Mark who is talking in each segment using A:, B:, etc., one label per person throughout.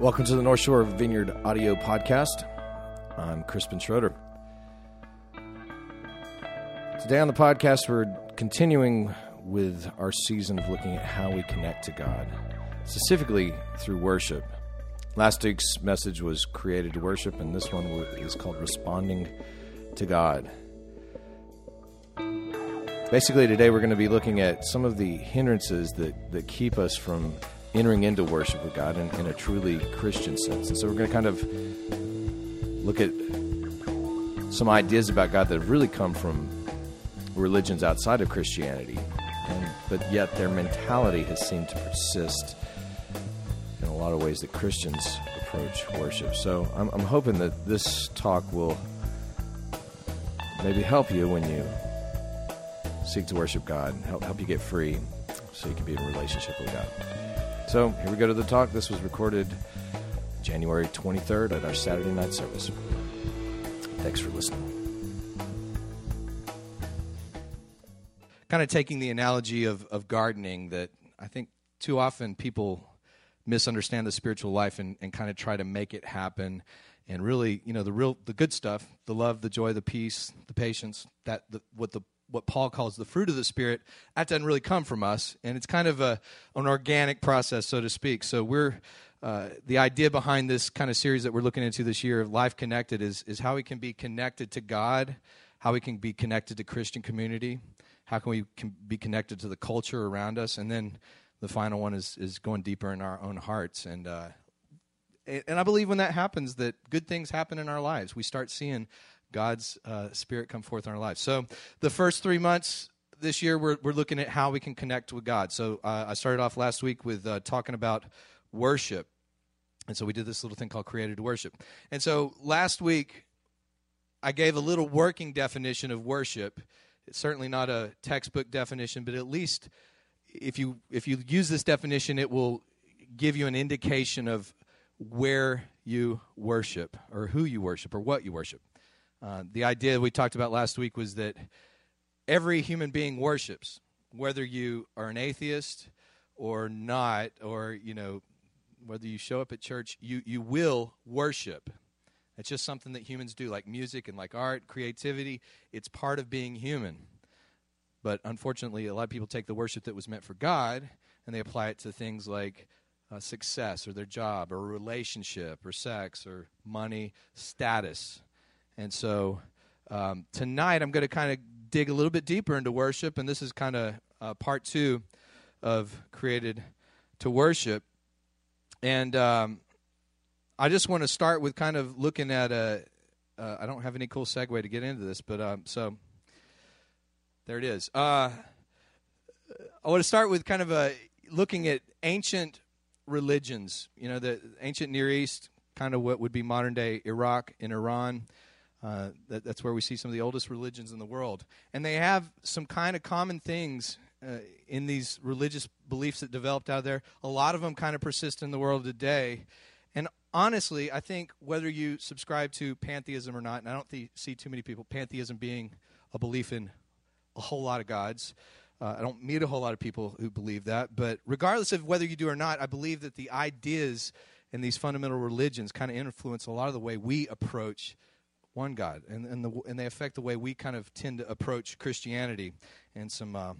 A: Welcome to the North Shore Vineyard Audio Podcast. I'm Crispin Schroeder. Today on the podcast, we're continuing with our season of looking at how we connect to God, specifically through worship. Last week's message was created to worship, and this one is called Responding to God. Basically, today we're going to be looking at some of the hindrances that, that keep us from entering into worship with God in, in a truly Christian sense. And so we're going to kind of look at some ideas about God that have really come from religions outside of Christianity, and, but yet their mentality has seemed to persist in a lot of ways that Christians approach worship. So I'm, I'm hoping that this talk will maybe help you when you seek to worship God, help, help you get free so you can be in a relationship with God. So here we go to the talk. This was recorded January 23rd at our Saturday night service. Thanks for listening.
B: Kind of taking the analogy of, of gardening that I think too often people misunderstand the spiritual life and, and kind of try to make it happen and really you know the real the good stuff the love the joy the peace the patience that the, what the what Paul calls the fruit of the Spirit, that doesn't really come from us, and it's kind of a an organic process, so to speak. So we're uh, the idea behind this kind of series that we're looking into this year of Life Connected is is how we can be connected to God, how we can be connected to Christian community, how can we can be connected to the culture around us, and then the final one is is going deeper in our own hearts and. Uh, and I believe when that happens, that good things happen in our lives. We start seeing God's uh, Spirit come forth in our lives. So, the first three months this year, we're, we're looking at how we can connect with God. So, uh, I started off last week with uh, talking about worship. And so, we did this little thing called created to worship. And so, last week, I gave a little working definition of worship. It's certainly not a textbook definition, but at least if you if you use this definition, it will give you an indication of where you worship or who you worship or what you worship. Uh, the idea we talked about last week was that every human being worships, whether you are an atheist or not, or you know, whether you show up at church, you you will worship. It's just something that humans do, like music and like art, creativity. It's part of being human. But unfortunately, a lot of people take the worship that was meant for God and they apply it to things like uh, success or their job or relationship or sex or money, status. And so um, tonight I'm going to kind of dig a little bit deeper into worship, and this is kind of uh, part two of Created to Worship. And um, I just want to start with kind of looking at a. Uh, I don't have any cool segue to get into this, but um, so there it is. Uh, I want to start with kind of a looking at ancient religions. You know, the ancient Near East, kind of what would be modern day Iraq and Iran. Uh, that, that's where we see some of the oldest religions in the world. And they have some kind of common things uh, in these religious beliefs that developed out there. A lot of them kind of persist in the world today. And honestly, I think whether you subscribe to pantheism or not, and I don't th- see too many people, pantheism being a belief in a whole lot of gods. Uh, I don't meet a whole lot of people who believe that. But regardless of whether you do or not, I believe that the ideas in these fundamental religions kind of influence a lot of the way we approach one God, and and, the, and they affect the way we kind of tend to approach Christianity in some uh,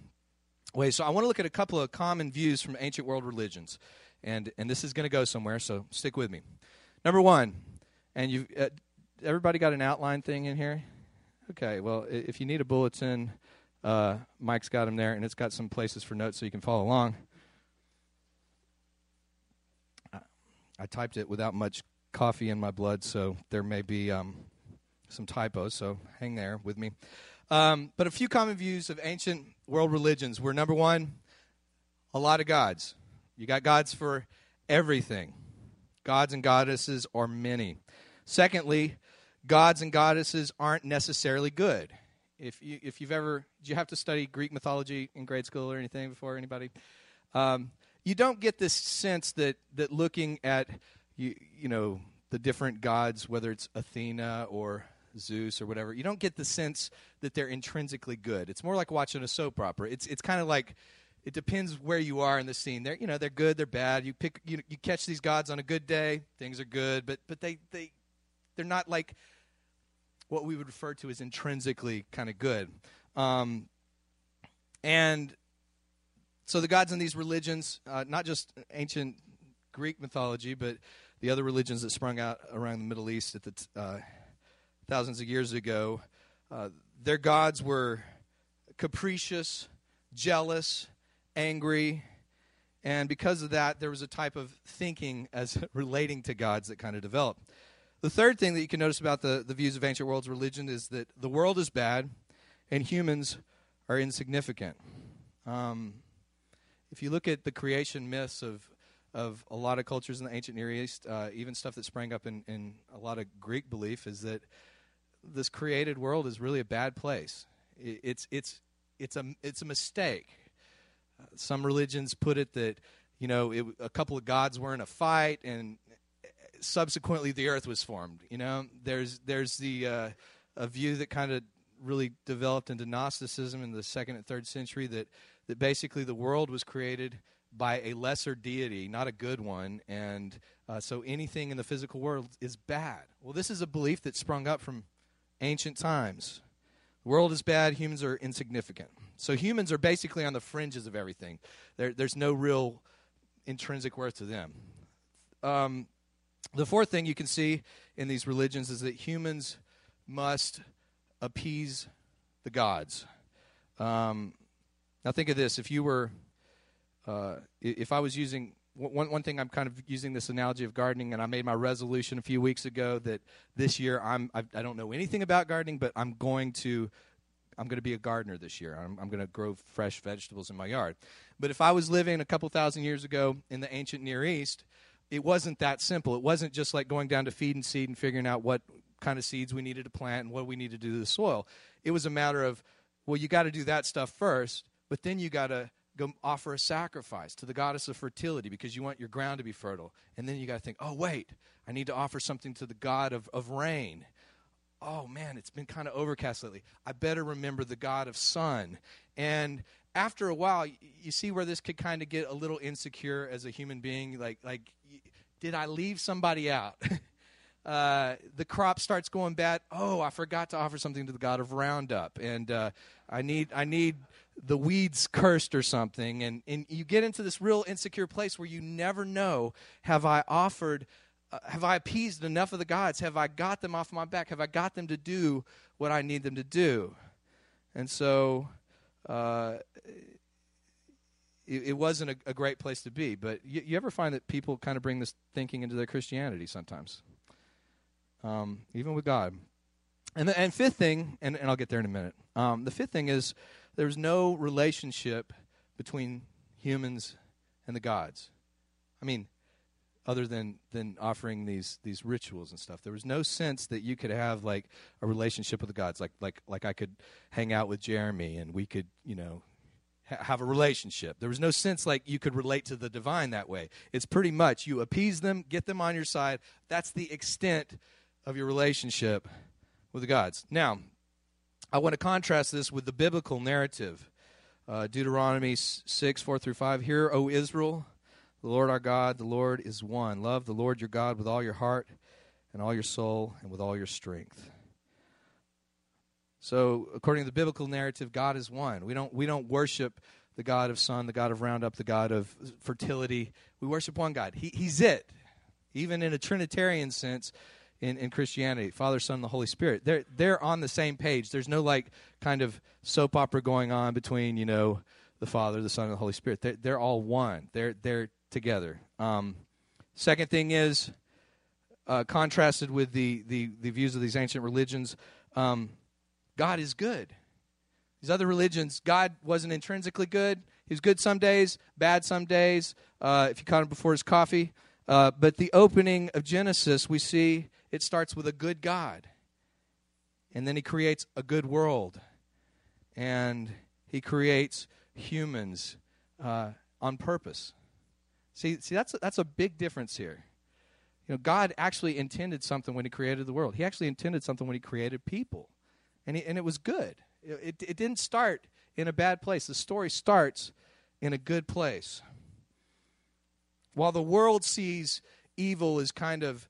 B: ways. So I want to look at a couple of common views from ancient world religions, and and this is going to go somewhere. So stick with me. Number one, and you uh, everybody got an outline thing in here. Okay, well if you need a bulletin, uh, Mike's got them there, and it's got some places for notes so you can follow along. I typed it without much coffee in my blood, so there may be um, some typos, so hang there with me. Um, but a few common views of ancient world religions were number one, a lot of gods. You got gods for everything. Gods and goddesses are many. Secondly, gods and goddesses aren't necessarily good. If you if you've ever did you have to study Greek mythology in grade school or anything before anybody? Um, you don't get this sense that that looking at you you know the different gods, whether it's Athena or Zeus or whatever, you don't get the sense that they're intrinsically good. It's more like watching a soap opera. It's it's kind of like it depends where you are in the scene. They're you know they're good, they're bad. You pick you you catch these gods on a good day, things are good, but but they they they're not like what we would refer to as intrinsically kind of good. Um, and so the gods in these religions, uh, not just ancient Greek mythology, but the other religions that sprung out around the Middle East at the t- uh, thousands of years ago, uh, their gods were capricious, jealous, angry, and because of that, there was a type of thinking as relating to gods that kind of developed. The third thing that you can notice about the, the views of ancient world's religion is that the world is bad and humans are insignificant. Um, if you look at the creation myths of of a lot of cultures in the ancient Near East, uh, even stuff that sprang up in, in a lot of Greek belief, is that this created world is really a bad place. It's it's it's a it's a mistake. Uh, some religions put it that you know it, a couple of gods were in a fight, and subsequently the earth was formed. You know, there's there's the uh, a view that kind of really developed into Gnosticism in the second and third century that that basically the world was created by a lesser deity, not a good one, and uh, so anything in the physical world is bad. Well, this is a belief that sprung up from ancient times. The world is bad, humans are insignificant. So humans are basically on the fringes of everything. There, there's no real intrinsic worth to them. Um, the fourth thing you can see in these religions is that humans must appease the gods. Um, now, think of this: if you were, uh, if I was using one one thing, I'm kind of using this analogy of gardening, and I made my resolution a few weeks ago that this year I'm I, I don't know anything about gardening, but I'm going to I'm going to be a gardener this year. I'm, I'm going to grow fresh vegetables in my yard. But if I was living a couple thousand years ago in the ancient Near East, it wasn't that simple. It wasn't just like going down to feed and seed and figuring out what kind of seeds we needed to plant and what we needed to do to the soil. It was a matter of, well, you got to do that stuff first, but then you got to go offer a sacrifice to the goddess of fertility because you want your ground to be fertile. And then you got to think, oh, wait, I need to offer something to the god of, of rain. Oh, man, it's been kind of overcast lately. I better remember the god of sun. And after a while, you see where this could kind of get a little insecure as a human being. Like, like, did I leave somebody out? uh, the crop starts going bad. Oh, I forgot to offer something to the god of Roundup, and uh, I need, I need the weeds cursed or something. And and you get into this real insecure place where you never know: Have I offered? Uh, have I appeased enough of the gods? Have I got them off my back? Have I got them to do what I need them to do? And so uh, it, it, wasn't a, a, great place to be. But you, you, ever find that people kind of bring this thinking into their Christianity sometimes, um, even with God? And the and fifth thing, and, and I'll get there in a minute. Um, the fifth thing is there's no relationship between humans and the gods. I mean, other than than offering these these rituals and stuff. There was no sense that you could have like a relationship with the gods, like like like I could hang out with Jeremy and we could you know ha- have a relationship. There was no sense like you could relate to the divine that way. It's pretty much you appease them, get them on your side. That's the extent of your relationship with the gods. Now, I want to contrast this with the biblical narrative. Uh, Deuteronomy 6, 4 through 5. Hear, O Israel, the Lord our God, the Lord is one. Love the Lord your God with all your heart and all your soul and with all your strength. So, according to the biblical narrative, God is one. We don't we don't worship the God of sun, the God of roundup, the God of fertility. We worship one God. He, he's it. Even in a Trinitarian sense, in, in Christianity, Father, Son, and the Holy Spirit. They're they're on the same page. There's no like kind of soap opera going on between you know the Father, the Son, and the Holy Spirit. They're they're all one. They're they're together. Um, second thing is, uh, contrasted with the, the, the, views of these ancient religions, um, God is good. These other religions, God wasn't intrinsically good. He's good some days, bad some days, uh, if you caught him before his coffee. Uh, but the opening of Genesis, we see it starts with a good God. And then he creates a good world. And he creates humans uh, on purpose. See, see that's, a, that's a big difference here. You know, God actually intended something when He created the world. He actually intended something when He created people, and he, and it was good. It, it, it didn't start in a bad place. The story starts in a good place. While the world sees evil as kind of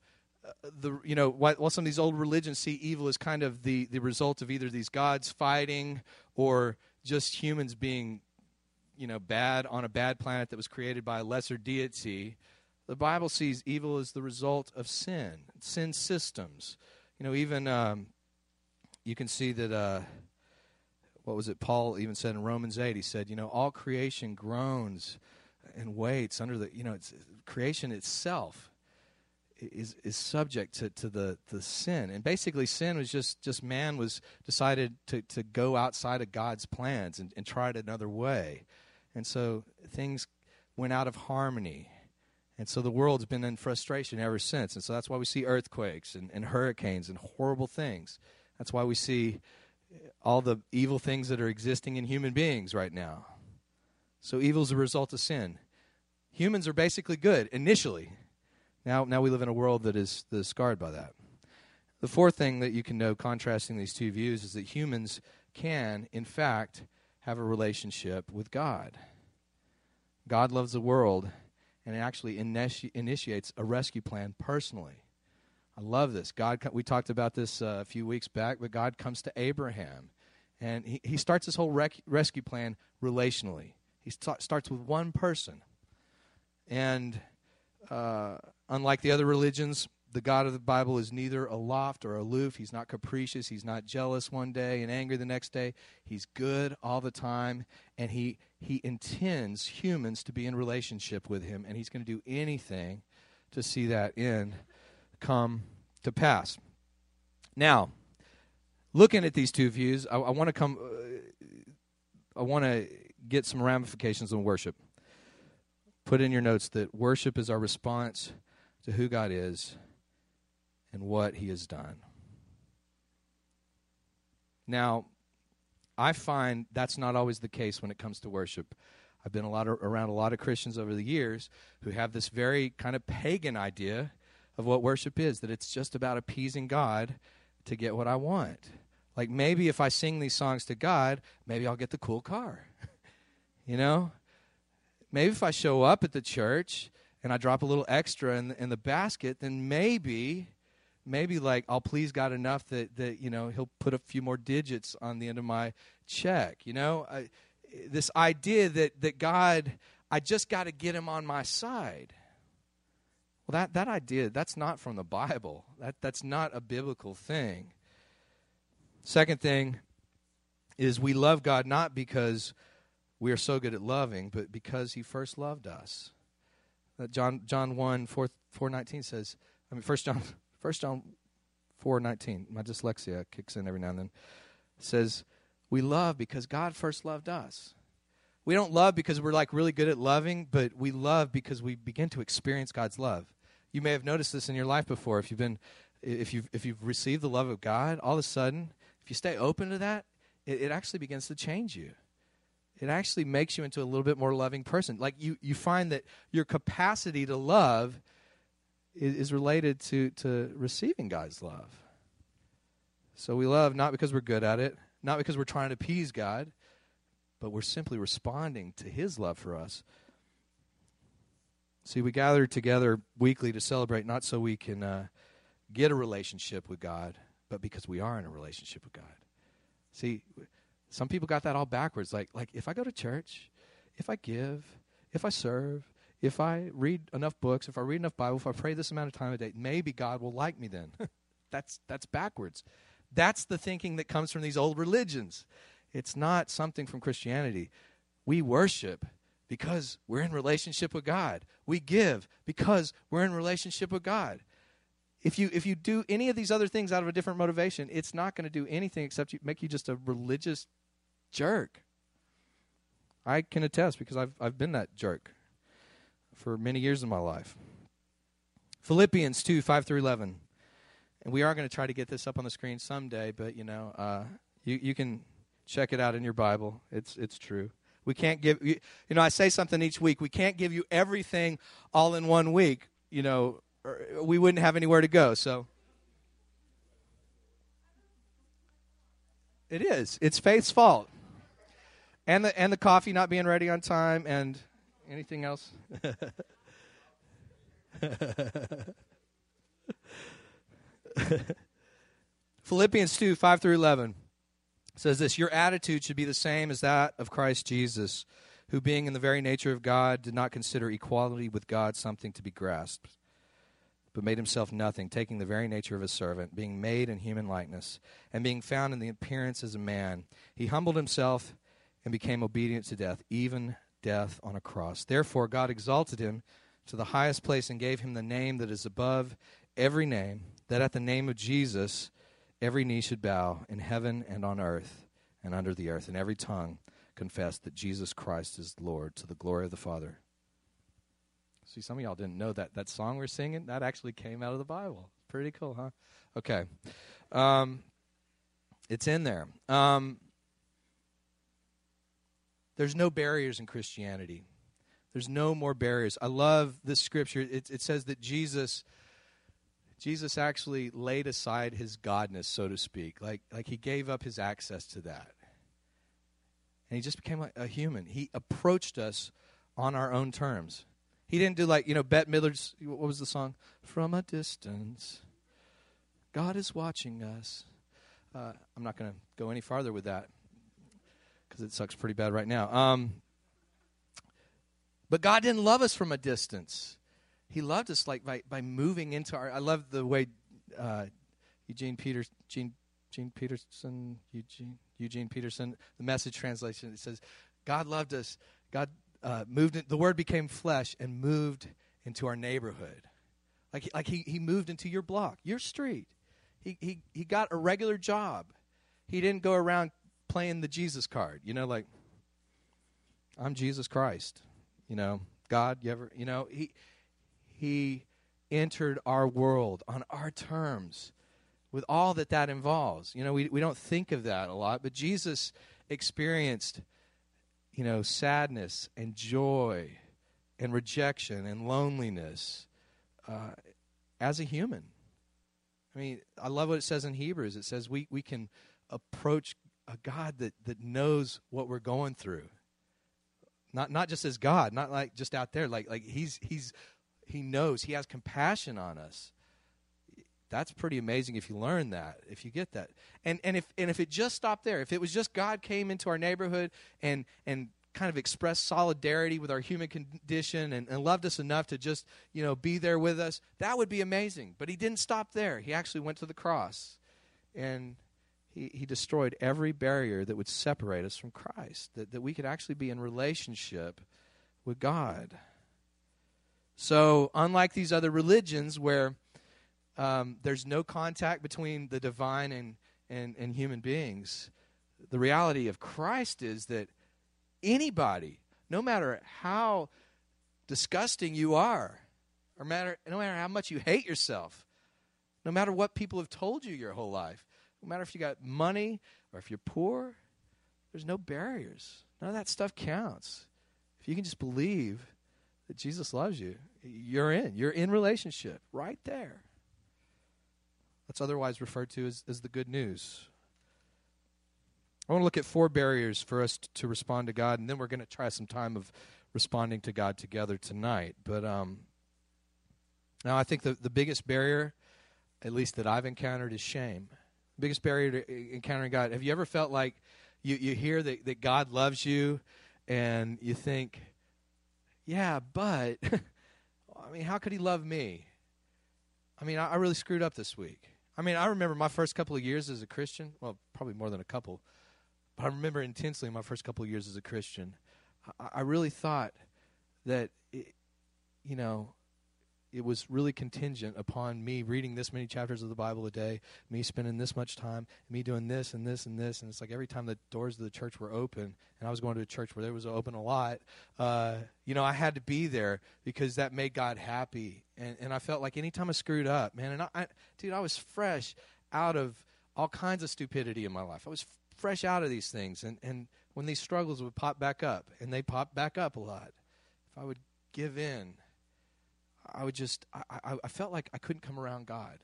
B: the you know while some of these old religions see evil as kind of the the result of either these gods fighting or just humans being you know bad on a bad planet that was created by a lesser deity. The bible sees evil as the result of sin sin systems. You know even um, you can see that uh, what was it paul even said in romans 8 he said you know all creation groans and waits under the you know it's creation itself is is subject to, to the, the sin. And basically sin was just, just man was decided to, to go outside of God's plans and, and try it another way. And so things went out of harmony. And so the world's been in frustration ever since. And so that's why we see earthquakes and, and hurricanes and horrible things. That's why we see all the evil things that are existing in human beings right now. So evil is a result of sin. Humans are basically good initially. Now, now we live in a world that is, that is scarred by that. The fourth thing that you can know, contrasting these two views, is that humans can, in fact, have a relationship with God. God loves the world and actually initi- initiates a rescue plan personally. I love this. God, we talked about this uh, a few weeks back, but God comes to Abraham, and he, he starts this whole rec- rescue plan relationally. He st- starts with one person, and uh, unlike the other religions, the God of the Bible is neither aloft or aloof. He's not capricious. He's not jealous one day and angry the next day. He's good all the time, and he he intends humans to be in relationship with him, and he's going to do anything to see that end come to pass. Now, looking at these two views, I, I want to come. Uh, I want to get some ramifications on worship. Put in your notes that worship is our response to who God is and what He has done. Now, I find that's not always the case when it comes to worship. I've been a lot of, around a lot of Christians over the years who have this very kind of pagan idea of what worship is that it's just about appeasing God to get what I want. Like maybe if I sing these songs to God, maybe I'll get the cool car. you know? Maybe if I show up at the church and I drop a little extra in the, in the basket, then maybe, maybe like I'll please God enough that, that, you know, He'll put a few more digits on the end of my check. You know, I, this idea that, that God, I just got to get Him on my side. Well, that, that idea, that's not from the Bible. That, that's not a biblical thing. Second thing is we love God not because we are so good at loving, but because He first loved us. John John 1 4, 419 says, I mean, First John, First John 4 19, my dyslexia kicks in every now and then, says, We love because God first loved us. We don't love because we're like really good at loving, but we love because we begin to experience God's love. You may have noticed this in your life before. If you've been, if you've if you've received the love of God, all of a sudden, if you stay open to that, it, it actually begins to change you it actually makes you into a little bit more loving person. Like you, you find that your capacity to love is, is related to, to receiving God's love. So we love not because we're good at it, not because we're trying to appease God, but we're simply responding to His love for us. See, we gather together weekly to celebrate not so we can uh, get a relationship with God, but because we are in a relationship with God. See, some people got that all backwards. Like, like if I go to church, if I give, if I serve, if I read enough books, if I read enough Bible, if I pray this amount of time a day, maybe God will like me then. that's that's backwards. That's the thinking that comes from these old religions. It's not something from Christianity. We worship because we're in relationship with God. We give because we're in relationship with God. If you if you do any of these other things out of a different motivation, it's not going to do anything except you, make you just a religious jerk. I can attest because I've I've been that jerk for many years in my life. Philippians 2, 5 through 11. And we are going to try to get this up on the screen someday, but you know, uh, you, you can check it out in your Bible. It's, it's true. We can't give, you, you know, I say something each week. We can't give you everything all in one week. You know, we wouldn't have anywhere to go. So it is. It's faith's fault. And the and the coffee not being ready on time, and anything else. Philippians 2 5 through 11 says this Your attitude should be the same as that of Christ Jesus, who, being in the very nature of God, did not consider equality with God something to be grasped, but made himself nothing, taking the very nature of a servant, being made in human likeness, and being found in the appearance as a man. He humbled himself and became obedient to death, even death on a cross. Therefore, God exalted him to the highest place and gave him the name that is above every name, that at the name of Jesus every knee should bow in heaven and on earth and under the earth, and every tongue confess that Jesus Christ is Lord to the glory of the Father. See, some of y'all didn't know that that song we're singing that actually came out of the Bible. Pretty cool, huh? Okay, um, it's in there. Um, there's no barriers in Christianity. There's no more barriers. I love this scripture. It, it says that Jesus, Jesus actually laid aside his godness, so to speak. Like, like he gave up his access to that. And he just became like a human. He approached us on our own terms. He didn't do like, you know, Bette Midler's, what was the song? From a distance, God is watching us. Uh, I'm not going to go any farther with that because it sucks pretty bad right now. Um, but God didn't love us from a distance. He loved us like by, by moving into our. I love the way uh, Eugene Peters, Gene, Gene Peterson, Eugene, Eugene Peterson, the message translation. It says, God loved us. God uh, moved. The Word became flesh and moved into our neighborhood, like like he he moved into your block, your street. He he he got a regular job. He didn't go around playing the Jesus card. You know, like I'm Jesus Christ. You know, God, you ever, you know, he he entered our world on our terms with all that that involves. You know, we we don't think of that a lot, but Jesus experienced you know, sadness and joy and rejection and loneliness uh, as a human. I mean, I love what it says in Hebrews. It says we, we can approach a God that, that knows what we're going through. Not not just as God, not like just out there, like like he's he's he knows, he has compassion on us. That's pretty amazing if you learn that, if you get that. And and if and if it just stopped there, if it was just God came into our neighborhood and and kind of expressed solidarity with our human condition and, and, loved us enough to just you know be there with us that would be amazing but he didn't stop there he actually went to the cross and he, he destroyed every barrier that would separate us from Christ, that, that we could actually be in relationship with God. So, unlike these other religions where um, there's no contact between the divine and, and, and human beings, the reality of Christ is that anybody, no matter how disgusting you are, or matter, no matter how much you hate yourself, no matter what people have told you your whole life, no matter if you got money or if you're poor, there's no barriers. None of that stuff counts. If you can just believe that Jesus loves you, you're in. You're in relationship right there. That's otherwise referred to as, as the good news. I want to look at four barriers for us to respond to God, and then we're going to try some time of responding to God together tonight. But um, now I think the, the biggest barrier, at least that I've encountered, is shame biggest barrier to encountering God. Have you ever felt like you, you hear that, that God loves you and you think, yeah, but, I mean, how could he love me? I mean, I, I really screwed up this week. I mean, I remember my first couple of years as a Christian. Well, probably more than a couple. But I remember intensely my first couple of years as a Christian. I, I really thought that, it, you know, it was really contingent upon me reading this many chapters of the Bible a day, me spending this much time, me doing this and this and this. And it's like every time the doors of the church were open, and I was going to a church where there was open a lot, uh, you know, I had to be there because that made God happy. And, and I felt like anytime I screwed up, man, and I, I, dude, I was fresh out of all kinds of stupidity in my life. I was fresh out of these things. And, and when these struggles would pop back up, and they pop back up a lot, if I would give in, I would just, I, I, I, felt like I couldn't come around God.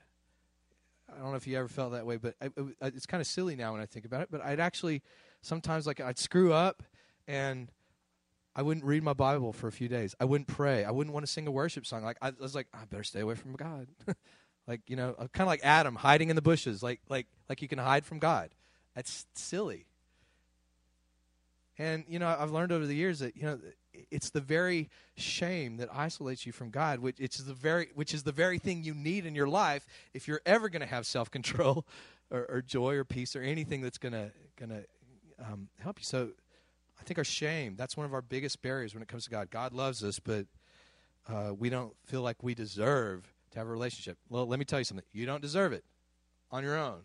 B: I don't know if you ever felt that way, but I, it, it's kind of silly now when I think about it. But I'd actually, sometimes like I'd screw up and I wouldn't read my Bible for a few days. I wouldn't pray. I wouldn't want to sing a worship song. Like I was like, I better stay away from God. like you know, uh, kind of like Adam hiding in the bushes. Like like like you can hide from God. That's silly. And you know, I've learned over the years that you know it's the very shame that isolates you from God, which it's the very which is the very thing you need in your life if you're ever going to have self control or, or, joy or peace or anything that's going to going to um, help you. So, I think our shame that's one of our biggest barriers when it comes to God. God loves us, but uh, we don't feel like we deserve to have a relationship. Well, let me tell you something. You don't deserve it on your own.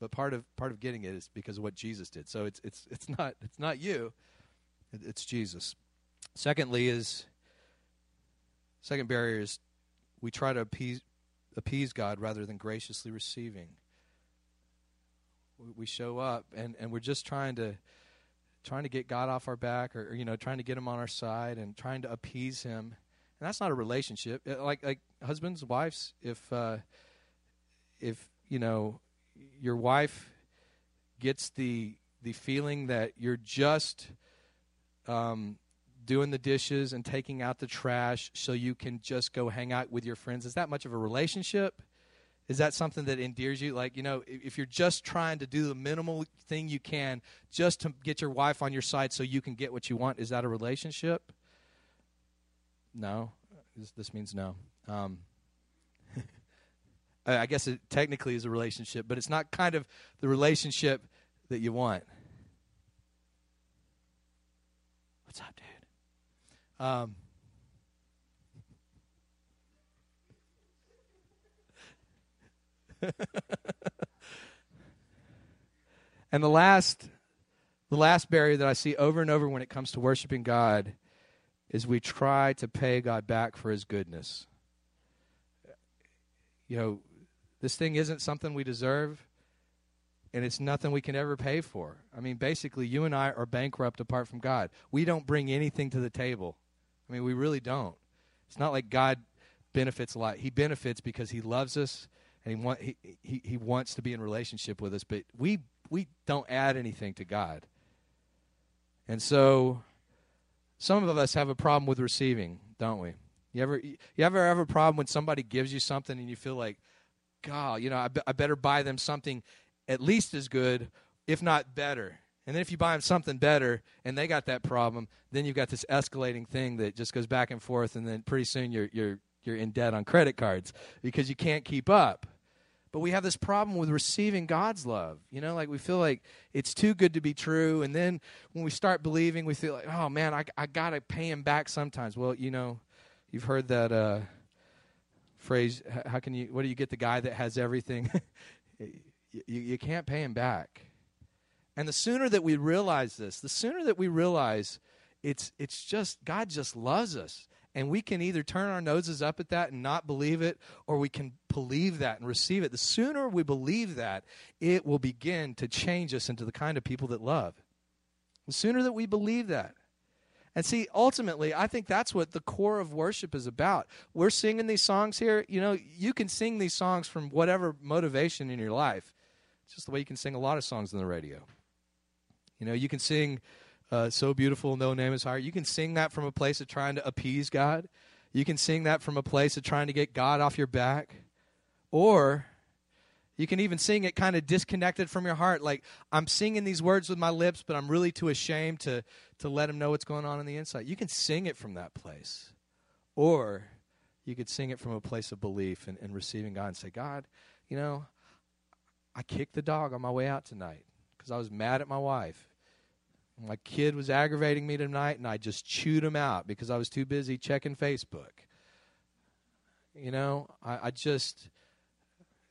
B: But part of part of getting it is because of what Jesus did. So it's it's it's not it's not you. It's Jesus. Secondly, is second barrier is we try to appease, appease God rather than graciously receiving. We show up and, and we're just trying to trying to get God off our back or, you know trying to get him on our side and trying to appease him. And that's not a relationship. Like like husbands, wives, if uh, if you know your wife gets the the feeling that you're just um, doing the dishes and taking out the trash so you can just go hang out with your friends? Is that much of a relationship? Is that something that endears you? Like, you know, if you're just trying to do the minimal thing you can just to get your wife on your side so you can get what you want, is that a relationship? No. This, means no. Um, I guess it technically is a relationship, but it's not kind of the relationship that you want. What's up, dude? Um, and the last the last barrier that I see over and over when it comes to worshiping God is we try to pay God back for his goodness. You know, this thing isn't something we deserve and it's nothing we can ever pay for. I mean, basically, you and I are bankrupt apart from God. We don't bring anything to the table. I mean, we really don't. It's not like God benefits a lot. He benefits because He loves us and He want He He, he wants to be in relationship with us. But we we don't add anything to God, and so some of us have a problem with receiving, don't we? You ever you ever have a problem when somebody gives you something and you feel like, God, you know, I, be, I better buy them something at least as good, if not better. And then if you buy them something better and they got that problem, then you've got this escalating thing that just goes back and forth, and then pretty soon you're you're you're in debt on credit cards because you can't keep up. But we have this problem with receiving God's love. You know, like we feel like it's too good to be true. And then when we start believing, we feel like, oh man, I, I got to pay him back sometimes. Well, you know, you've heard that uh, phrase, how can you, what do you get the guy that has everything? You, you can't pay him back. And the sooner that we realize this, the sooner that we realize it's it's just God just loves us. And we can either turn our noses up at that and not believe it, or we can believe that and receive it. The sooner we believe that, it will begin to change us into the kind of people that love. The sooner that we believe that. And see, ultimately, I think that's what the core of worship is about. We're singing these songs here. You know, you can sing these songs from whatever motivation in your life. It's just the way you can sing a lot of songs on the radio. You know, you can sing uh, So Beautiful, No Name is Higher. You can sing that from a place of trying to appease God. You can sing that from a place of trying to get God off your back. Or you can even sing it kind of disconnected from your heart. Like, I'm singing these words with my lips, but I'm really too ashamed to, to let him know what's going on in the inside. You can sing it from that place. Or you could sing it from a place of belief and, and receiving God and say, God, you know, I kicked the dog on my way out tonight because I was mad at my wife. My kid was aggravating me tonight, and I just chewed him out because I was too busy checking Facebook. You know, I, I just.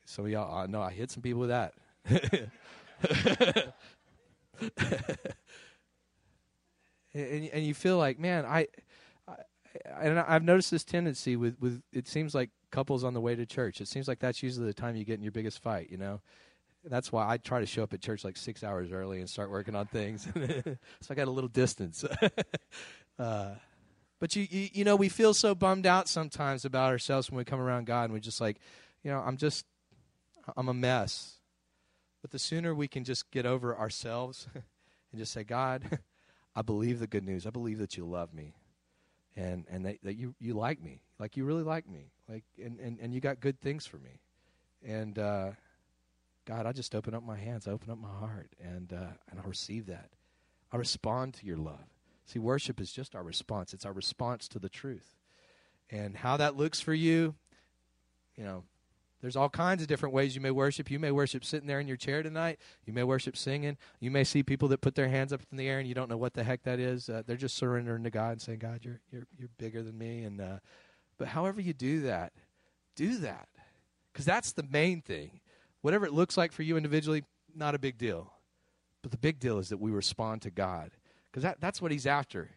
B: So y'all, I know I hit some people with that. and, and you feel like, man, I, I, and I've noticed this tendency with, with it seems like couples on the way to church. It seems like that's usually the time you get in your biggest fight. You know, that's why I try to show up at church like six hours early and start working on things. so I got a little distance. uh, but you, you, you know, we feel so bummed out sometimes about ourselves when we come around God, and we're just like, you know, I'm just, I'm a mess. But the sooner we can just get over ourselves and just say, God, I believe the good news. I believe that you love me and, and that, that you, you like me. Like you really like me. Like and, and, and you got good things for me. And uh, God, I just open up my hands, I open up my heart, and uh, and I receive that. I respond to your love. See, worship is just our response. It's our response to the truth. And how that looks for you, you know, there's all kinds of different ways you may worship. You may worship sitting there in your chair tonight. You may worship singing. You may see people that put their hands up in the air and you don't know what the heck that is. Uh, they're just surrendering to God and saying, "God, you're you're you're bigger than me." And uh, but however you do that, do that because that's the main thing. Whatever it looks like for you individually, not a big deal. But the big deal is that we respond to God because that, that's what He's after.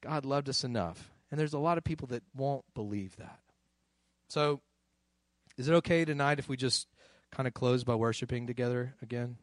B: God loved us enough. And there's a lot of people that won't believe that. So, is it okay tonight if we just kind of close by worshiping together again?